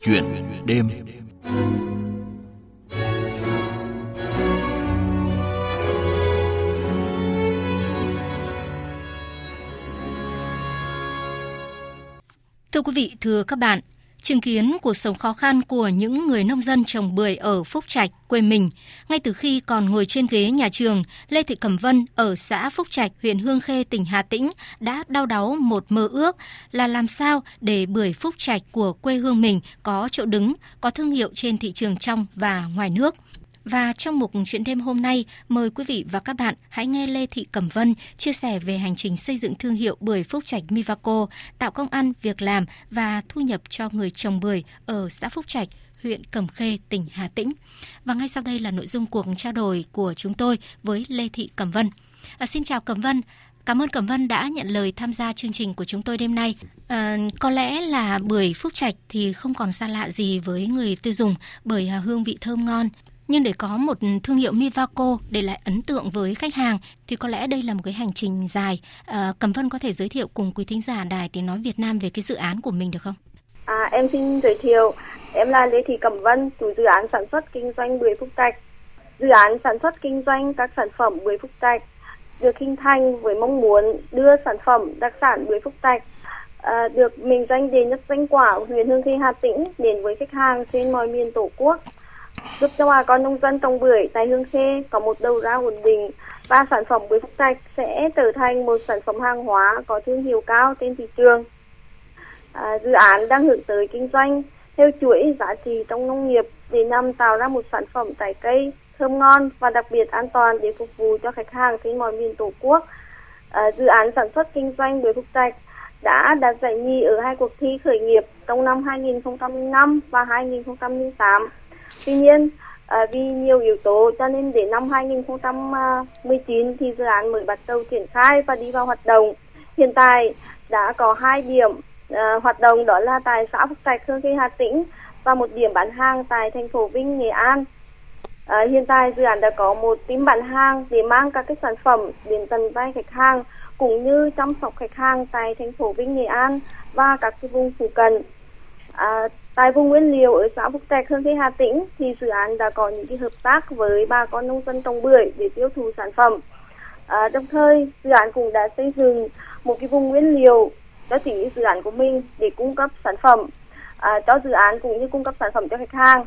Chuyện đêm. Thưa quý vị, thưa các bạn, chứng kiến cuộc sống khó khăn của những người nông dân trồng bưởi ở Phúc Trạch, quê mình. Ngay từ khi còn ngồi trên ghế nhà trường, Lê Thị Cẩm Vân ở xã Phúc Trạch, huyện Hương Khê, tỉnh Hà Tĩnh đã đau đáu một mơ ước là làm sao để bưởi Phúc Trạch của quê hương mình có chỗ đứng, có thương hiệu trên thị trường trong và ngoài nước. Và trong mục chuyện đêm hôm nay, mời quý vị và các bạn hãy nghe Lê Thị Cẩm Vân chia sẻ về hành trình xây dựng thương hiệu bưởi Phúc Trạch Mivaco, tạo công ăn, việc làm và thu nhập cho người trồng bưởi ở xã Phúc Trạch, huyện Cẩm Khê, tỉnh Hà Tĩnh. Và ngay sau đây là nội dung cuộc trao đổi của chúng tôi với Lê Thị Cẩm Vân. À, xin chào Cẩm Vân. Cảm ơn Cẩm Vân đã nhận lời tham gia chương trình của chúng tôi đêm nay. À, có lẽ là bưởi Phúc Trạch thì không còn xa lạ gì với người tiêu dùng bởi hương vị thơm ngon, nhưng để có một thương hiệu Mivaco để lại ấn tượng với khách hàng thì có lẽ đây là một cái hành trình dài. À, Cẩm Vân có thể giới thiệu cùng quý thính giả Đài Tiếng Nói Việt Nam về cái dự án của mình được không? À, em xin giới thiệu, em là Lê Thị Cẩm Vân, chủ dự án sản xuất kinh doanh bưởi Phúc Trạch. Dự án sản xuất kinh doanh các sản phẩm bưởi Phúc Trạch được hình thành với mong muốn đưa sản phẩm đặc sản bưởi Phúc Trạch à, được mình danh đề nhất danh quả huyện Hương Khê Hà Tĩnh đến với khách hàng trên mọi miền tổ quốc giúp cho bà con nông dân trồng bưởi tại Hương Khê có một đầu ra ổn định và sản phẩm bưởi Phúc Trạch sẽ trở thành một sản phẩm hàng hóa có thương hiệu cao trên thị trường. À, dự án đang hướng tới kinh doanh theo chuỗi giá trị trong nông nghiệp để nhằm tạo ra một sản phẩm trái cây thơm ngon và đặc biệt an toàn để phục vụ cho khách hàng trên mọi miền tổ quốc. À, dự án sản xuất kinh doanh bưởi Phúc Trạch đã đạt giải nhì ở hai cuộc thi khởi nghiệp trong năm 2005 và 2008 Tuy nhiên, à, vì nhiều yếu tố cho nên đến năm 2019 thì dự án mới bắt đầu triển khai và đi vào hoạt động. Hiện tại đã có hai điểm à, hoạt động đó là tại xã Phúc Trạch, Hương Khê, Hà Tĩnh và một điểm bán hàng tại thành phố Vinh, Nghệ An. À, hiện tại dự án đã có một team bán hàng để mang các cái sản phẩm đến tận tay khách hàng cũng như chăm sóc khách hàng tại thành phố Vinh, Nghệ An và các cái vùng phụ cận. À, Tại vùng nguyên liệu ở xã Phúc Trạch, Hương Khê, Hà Tĩnh thì dự án đã có những cái hợp tác với bà con nông dân trồng bưởi để tiêu thụ sản phẩm. À, đồng thời dự án cũng đã xây dựng một cái vùng nguyên liệu cho chính dự án của mình để cung cấp sản phẩm à, cho dự án cũng như cung cấp sản phẩm cho khách hàng.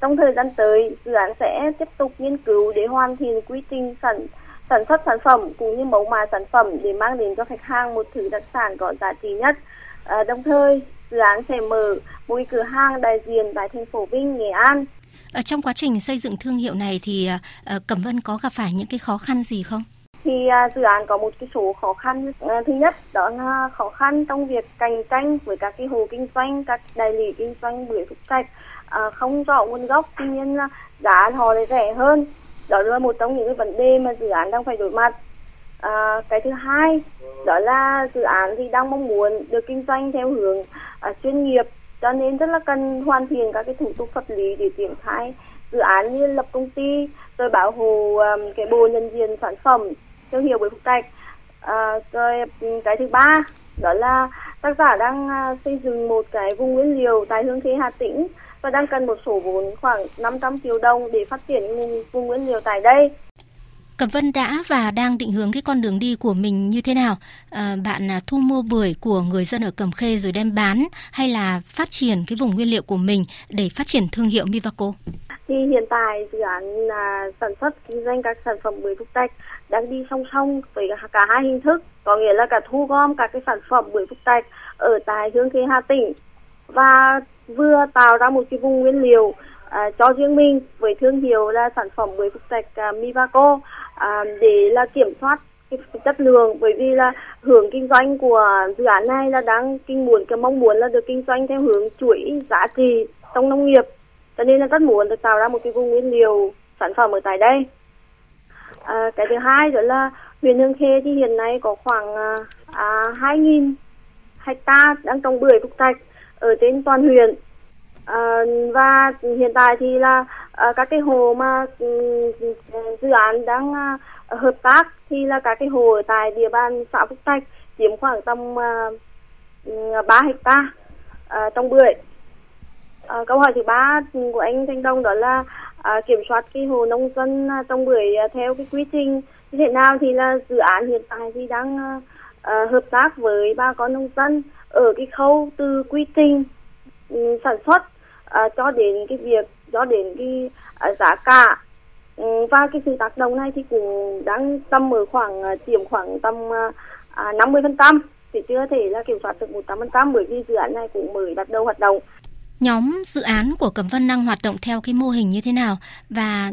Trong thời gian tới, dự án sẽ tiếp tục nghiên cứu để hoàn thiện quy trình sản sản xuất sản phẩm cũng như mẫu mã sản phẩm để mang đến cho khách hàng một thứ đặc sản có giá trị nhất. À, đồng thời, dự án sẽ mở một cửa hàng đại diện tại thành phố Vinh, Nghệ An. Ở trong quá trình xây dựng thương hiệu này thì uh, Cẩm Vân có gặp phải những cái khó khăn gì không? Thì uh, dự án có một cái số khó khăn. Uh, thứ nhất đó là khó khăn trong việc cạnh tranh với các cái hồ kinh doanh, các đại lý kinh doanh bưởi phúc trạch uh, không rõ nguồn gốc, tuy nhiên là giá họ lại rẻ hơn. Đó là một trong những cái vấn đề mà dự án đang phải đối mặt. À, cái thứ hai đó là dự án thì đang mong muốn được kinh doanh theo hướng à, chuyên nghiệp cho nên rất là cần hoàn thiện các cái thủ tục pháp lý để triển khai dự án như lập công ty rồi bảo hộ um, cái bộ nhận diện sản phẩm thương hiệu bưởi phục trạch à, rồi ừ, cái thứ ba đó là tác giả đang uh, xây dựng một cái vùng nguyên liệu tại hương khê hà tĩnh và đang cần một số vốn khoảng 500 triệu đồng để phát triển vùng nguyên liệu tại đây. Cẩm Vân đã và đang định hướng cái con đường đi của mình như thế nào? À, bạn à, thu mua bưởi của người dân ở Cẩm Khê rồi đem bán hay là phát triển cái vùng nguyên liệu của mình để phát triển thương hiệu Mivaco? Thì hiện tại dự án à, sản xuất kinh doanh các sản phẩm bưởi phúc trạch đang đi song song với cả hai hình thức, có nghĩa là cả thu gom các cái sản phẩm bưởi phúc trạch ở tại Hương Khê Hà Tĩnh và vừa tạo ra một cái vùng nguyên liệu à, cho riêng mình với thương hiệu là sản phẩm bưởi phúc trạch à, Mivaco à, để là kiểm soát cái, chất lượng bởi vì là hướng kinh doanh của dự án này là đang kinh muốn cái mong muốn là được kinh doanh theo hướng chuỗi giá trị trong nông nghiệp. Cho nên là rất muốn được tạo ra một cái vùng nguyên liệu sản phẩm ở tại đây. À, cái thứ hai đó là huyện Hương Khê thì hiện nay có khoảng à, à 2.000 hecta đang trồng bưởi phục trạch ở trên toàn huyện. À, và hiện tại thì là à, các cái hồ mà ừ, ừ, dự án đang à, hợp tác thì là các cái hồ ở tại địa bàn xã Phúc Trạch chiếm khoảng tầm à, ừ, 3 hecta à, trong bưởi. À, câu hỏi thứ ba của anh Thanh Đông đó là à, kiểm soát cái hồ nông dân à, trong bưởi à, theo cái quy trình như thế nào thì là dự án hiện tại thì đang à, à hợp tác với bà con nông dân ở cái khâu từ quy trình sản xuất à, cho đến cái việc cho đến cái à, giá cả. Ừ, và cái sự tác động này thì cũng đang tầm ở khoảng à, chiếm khoảng tầm à, à 50 phần trăm. Thì chưa thể là kiểm soát được 100 phần trăm bởi vì dự án này cũng mới bắt đầu hoạt động. Nhóm dự án của Cẩm Vân đang hoạt động theo cái mô hình như thế nào? Và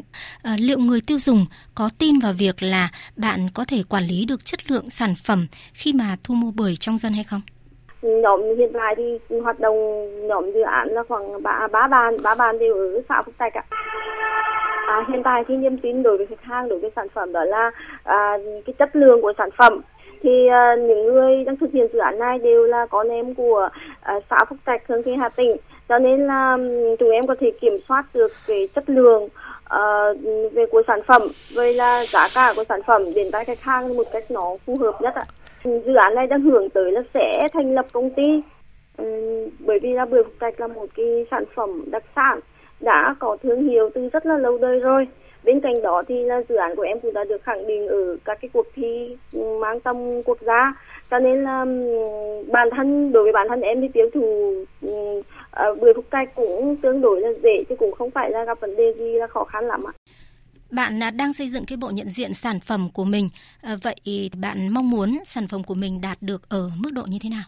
uh, liệu người tiêu dùng có tin vào việc là bạn có thể quản lý được chất lượng sản phẩm khi mà thu mua bưởi trong dân hay không? Nhóm hiện tại thì hoạt động nhóm dự án là khoảng ba ba bàn ba bàn đều ở xã Phúc Trạch ạ. À, hiện tại thì niềm tin đối với khách hàng đối với sản phẩm đó là à, cái chất lượng của sản phẩm. Thì à, những người đang thực hiện dự án này đều là con em của à, xã Phúc Trạch Hương Khê Hà Tĩnh. Cho nên là chúng em có thể kiểm soát được cái chất lượng uh, về của sản phẩm với là giá cả của sản phẩm đến tay khách hàng một cách nó phù hợp nhất ạ dự án này đang hưởng tới là sẽ thành lập công ty. Ừ, bởi vì là bưởi Phúc Trạch là một cái sản phẩm đặc sản đã có thương hiệu từ rất là lâu đời rồi. Bên cạnh đó thì là dự án của em cũng đã được khẳng định ở các cái cuộc thi mang tầm quốc gia. Cho nên là ừ, bản thân đối với bản thân em thì tiêu thụ ừ, à, bưởi phúc trạch cũng tương đối là dễ chứ cũng không phải là gặp vấn đề gì là khó khăn lắm ạ bạn à, đang xây dựng cái bộ nhận diện sản phẩm của mình. À, vậy bạn mong muốn sản phẩm của mình đạt được ở mức độ như thế nào?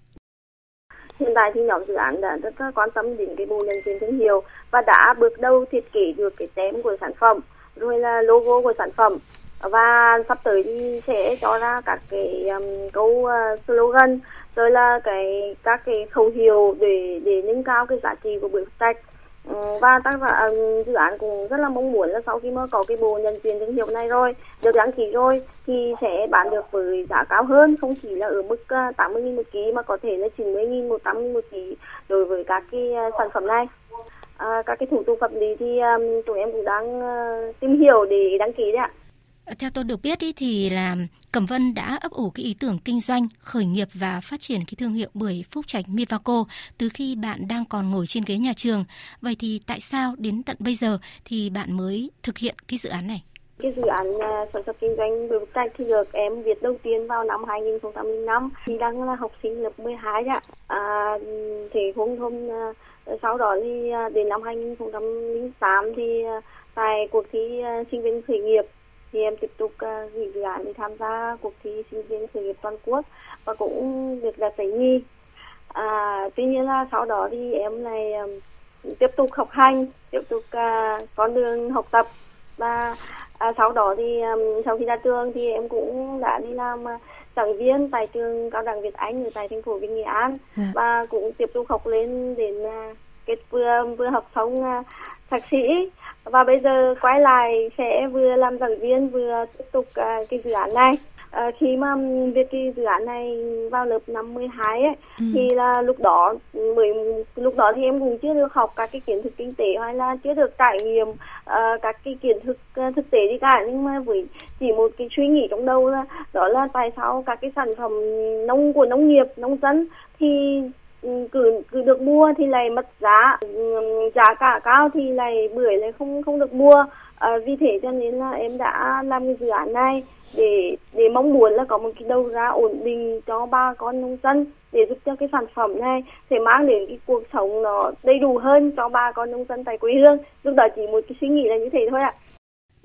Hiện tại thì nhóm dự án đã rất quan tâm đến cái bộ nhận diện thương hiệu và đã bước đầu thiết kế được cái tem của sản phẩm rồi là logo của sản phẩm. Và sắp tới thì sẽ cho ra các cái um, câu uh, slogan rồi là cái các cái khẩu hiệu để để nâng cao cái giá trị của bưởi trạch Ừ, và tác giả ờ, dự án cũng rất là mong muốn là sau khi mà có cái bộ nhận diện thương hiệu này rồi được đăng ký rồi thì sẽ bán được với giá cao hơn không chỉ là ở mức ờ, 80 000 một ký mà có thể là 90 000 100 000 một ký đối với các cái ờ, sản phẩm này à, các cái thủ tục pháp lý thì um, tụi em cũng đang uh, tìm hiểu để đăng ký đấy ạ. Theo tôi được biết ý, thì là Cẩm Vân đã ấp ủ cái ý tưởng kinh doanh, khởi nghiệp và phát triển cái thương hiệu bưởi Phúc Trạch Mivaco từ khi bạn đang còn ngồi trên ghế nhà trường. Vậy thì tại sao đến tận bây giờ thì bạn mới thực hiện cái dự án này? Cái dự án à, sản xuất kinh doanh bưởi Phúc Trạch thì được em viết đầu tiên vào năm 2005 thì đang là học sinh lớp 12 ạ. À, thì hôm hôm à, sau đó thì à, đến năm 2008 thì tại cuộc thi sinh viên khởi nghiệp thì em tiếp tục gửi dự án để tham gia cuộc thi sinh viên khởi nghiệp toàn quốc và cũng được đạt giải nhì à, tuy nhiên là sau đó thì em này tiếp tục học hành tiếp tục uh, con đường học tập. Và à, sau đó thì um, sau khi ra trường thì em cũng đã đi làm uh, giảng viên tại trường cao đẳng Việt Anh ở tại thành phố Vinh Nghệ An. Dạ. và cũng tiếp tục học lên đến uh, kết vừa vừa học xong uh, thạc sĩ và bây giờ quay lại sẽ vừa làm giảng viên vừa tiếp tục uh, cái dự án này à, khi mà việc cái dự án này vào lớp năm 12 ấy ừ. thì là lúc đó mới lúc đó thì em cũng chưa được học các cái kiến thức kinh tế hay là chưa được trải nghiệm uh, các cái kiến thức uh, thực tế đi cả nhưng mà với chỉ một cái suy nghĩ trong đầu là đó là tại sao các cái sản phẩm nông của nông nghiệp nông dân thì Ừ, cứ cứ được mua thì lại mất giá. Ừ, giá cả cao thì lại bưởi lại không không được mua. À, vì thế cho nên là em đã làm cái dự án này để để mong muốn là có một cái đầu ra ổn định cho ba con nông dân để giúp cho cái sản phẩm này sẽ mang đến cái cuộc sống nó đầy đủ hơn cho ba con nông dân tại quê hương. Lúc đó chỉ một cái suy nghĩ là như thế thôi ạ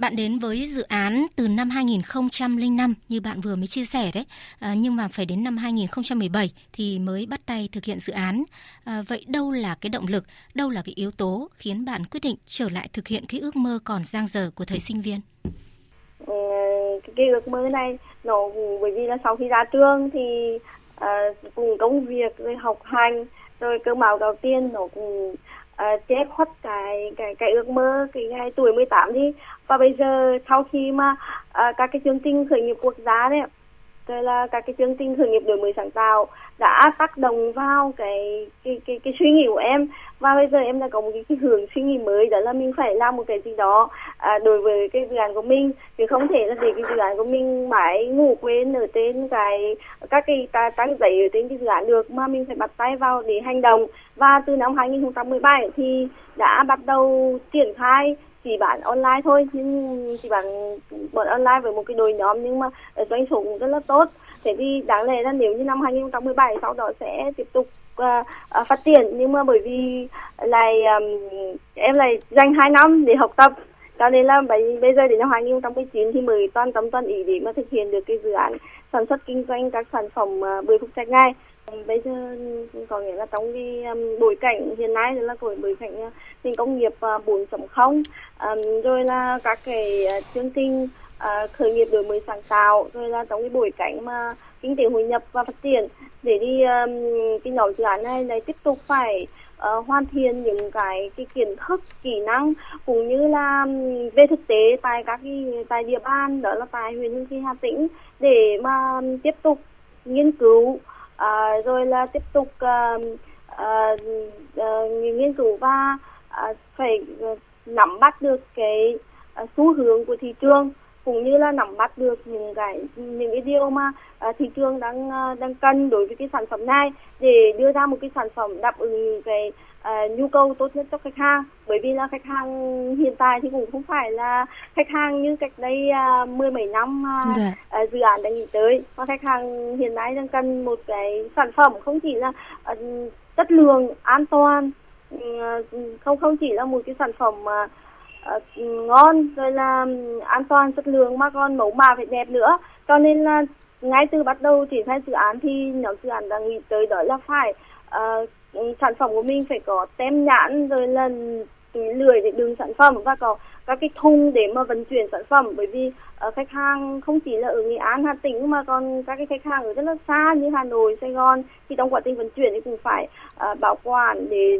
bạn đến với dự án từ năm 2005 như bạn vừa mới chia sẻ đấy, à, nhưng mà phải đến năm 2017 thì mới bắt tay thực hiện dự án. À, vậy đâu là cái động lực, đâu là cái yếu tố khiến bạn quyết định trở lại thực hiện cái ước mơ còn dang dở của thời sinh viên? Ừ, cái ước mơ này nó bởi vì là sau khi ra trường thì uh, cùng công việc rồi học hành rồi cơ mạo đầu tiên nó cũng uh, che khuất cái cái cái ước mơ cái ngày tuổi 18 đi. Và bây giờ sau khi mà uh, các cái chương trình khởi nghiệp quốc gia đấy rồi là các cái chương trình khởi nghiệp đổi mới sáng tạo đã tác động vào cái cái cái, cái suy nghĩ của em. Và bây giờ em đã có một cái, cái hướng suy nghĩ mới đó là mình phải làm một cái gì đó à, đối với cái dự án của mình. Thì không thể là để cái dự án của mình mãi ngủ quên ở trên cái các cái ta tăng giấy ở trên cái dự án được mà mình phải bắt tay vào để hành động. Và từ năm 2017 thì đã bắt đầu triển khai chỉ bán online thôi. Nhưng chỉ bán bọn online với một cái đội nhóm nhưng mà ờ, doanh số cũng rất là tốt. Thế thì đáng lẽ là nếu như năm 2017 sau đó sẽ tiếp tục uh, uh, phát triển. Nhưng mà bởi vì lại um, em lại dành 2 năm để học tập. Cho nên là bây, bây giờ đến năm 2019 thì mới toàn tâm toàn ý để mà thực hiện được cái dự án sản xuất kinh doanh các sản phẩm uh, bưởi phúc trạch ngay bây giờ có nghĩa là trong cái um, bối cảnh hiện nay là của bối cảnh uh, nền công nghiệp uh, 4.0 um, rồi là các cái uh, chương trình uh, khởi nghiệp đổi mới sáng tạo rồi là trong cái bối cảnh mà kinh tế hội nhập và phát triển để đi um, cái nhóm dự án này này tiếp tục phải uh, hoàn thiện những cái cái kiến thức kỹ năng cũng như là um, về thực tế tại các cái tại địa bàn đó là tại huyện hương khê hà tĩnh để mà um, tiếp tục nghiên cứu à, rồi là tiếp tục à, à, à, nghiên cứu và à, phải ờ, nắm bắt được cái à, xu hướng của thị trường cũng như là nắm bắt được những cái những cái điều mà à, thị trường đang đang cần đối với cái sản phẩm này để đưa ra một cái sản phẩm đáp ứng cái uh, nhu cầu tốt nhất cho khách hàng. Bởi vì là khách hàng hiện tại thì cũng không phải là khách hàng như cách đây uh, mười mấy năm uh, dạ. uh, dự án đang nghĩ tới. Mà khách hàng hiện nay đang cần một cái sản phẩm không chỉ là uh, chất lượng an toàn uh, không không chỉ là một cái sản phẩm uh, uh, ngon rồi là an toàn chất lượng mà còn mẫu mã phải đẹp nữa. Cho nên là ngay từ bắt đầu triển khai dự án thì nhóm dự án đã nghĩ tới đó là phải uh, sản phẩm của mình phải có tem nhãn rồi là túi lười để đựng sản phẩm và có các cái thùng để mà vận chuyển sản phẩm. Bởi vì uh, khách hàng không chỉ là ở Nghệ An, Hà Tĩnh mà còn các cái khách hàng ở rất là xa như Hà Nội, Sài Gòn. Thì trong quá trình vận chuyển thì cũng phải uh, bảo quản để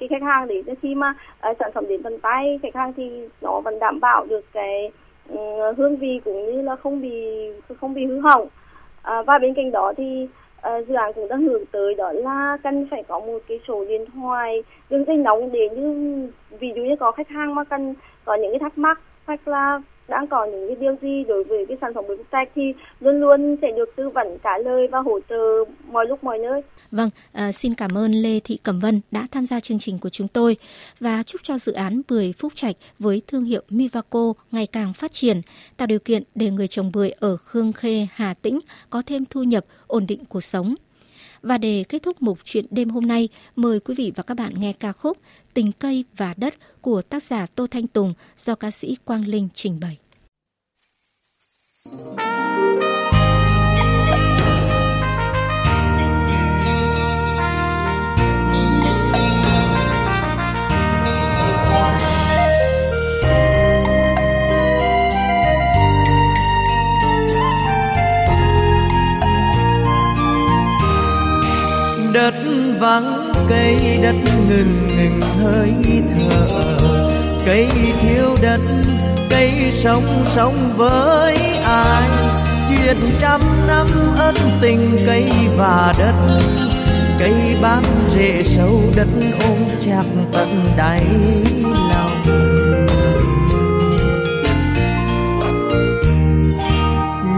cái khách hàng để khi mà uh, sản phẩm đến tận tay khách hàng thì nó vẫn đảm bảo được cái uh, hương vị cũng như là không bị không bị hư hỏng. Uh, và bên cạnh đó thì uh, dự án cũng đang hướng tới đó là cần phải có một cái số điện thoại đường dây nóng để như ví dụ như có khách hàng mà cần có những cái thắc mắc hoặc là đang có những cái điều gì đối với cái sản phẩm bưởi phúc trạch thì luôn luôn sẽ được tư vấn trả lời và hỗ trợ mọi lúc mọi nơi. Vâng, à, xin cảm ơn Lê Thị Cẩm Vân đã tham gia chương trình của chúng tôi và chúc cho dự án bưởi phúc trạch với thương hiệu Mivaco ngày càng phát triển, tạo điều kiện để người trồng bưởi ở Khương Khê, Hà Tĩnh có thêm thu nhập, ổn định cuộc sống. Và để kết thúc mục chuyện đêm hôm nay, mời quý vị và các bạn nghe ca khúc Tình cây và đất của tác giả Tô Thanh Tùng do ca sĩ Quang Linh trình bày. đất đất ngừng ngừng hơi thở. Cây thiếu đất, cây sống sống với ai? Chuyện trăm năm ân tình cây và đất. Cây bám rễ sâu đất ôm chặt tận đáy lòng.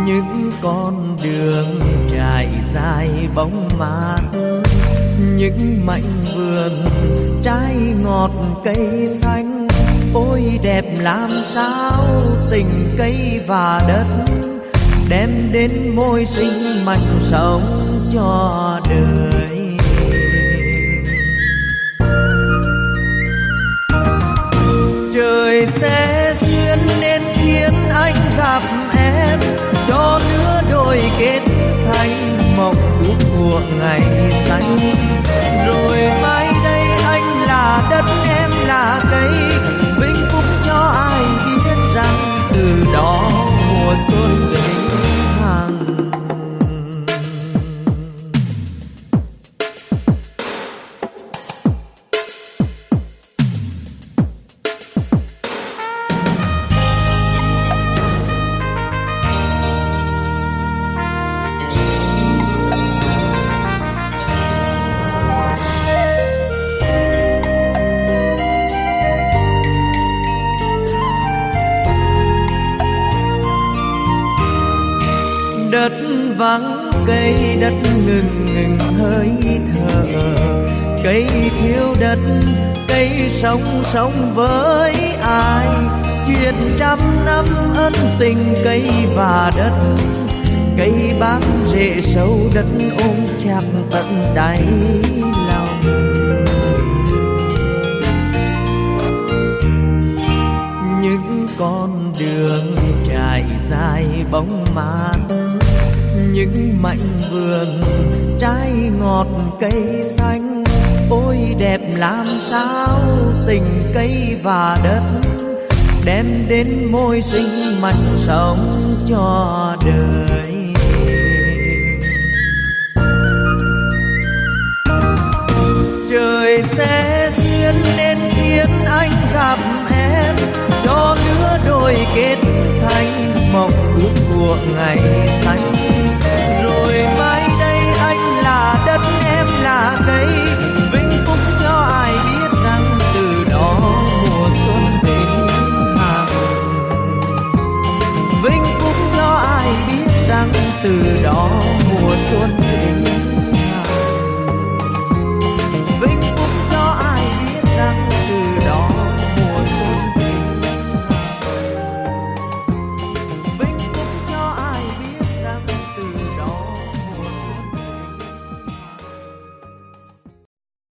Những con đường trải dài bóng mát những mảnh vườn, trái ngọt cây xanh. Ôi, đẹp làm sao tình cây và đất đem đến môi sinh mạnh sống cho đời. Trời sẽ duyên nên khiến anh gặp em, cho đứa đôi kết của ngày xanh. Rồi mai đây anh là đất, em là cây. Vinh phúc cho ai biết rằng từ đó mùa xuân về hơi thở. Cây thiếu đất, cây sống sống với ai? Chuyện trăm năm ân tình cây và đất. Cây bám rễ sâu đất ôm chặt tận đáy lòng. Những con đường trải dài bóng mát những mảnh vườn trái ngọt cây xanh. Ôi, đẹp làm sao tình cây và đất đem đến môi sinh mạnh sống cho đời. Trời sẽ duyên nên khiến anh gặp em, cho lứa đôi kết thành mộng ước của ngày xanh rồi mai đây anh là đất em là cây.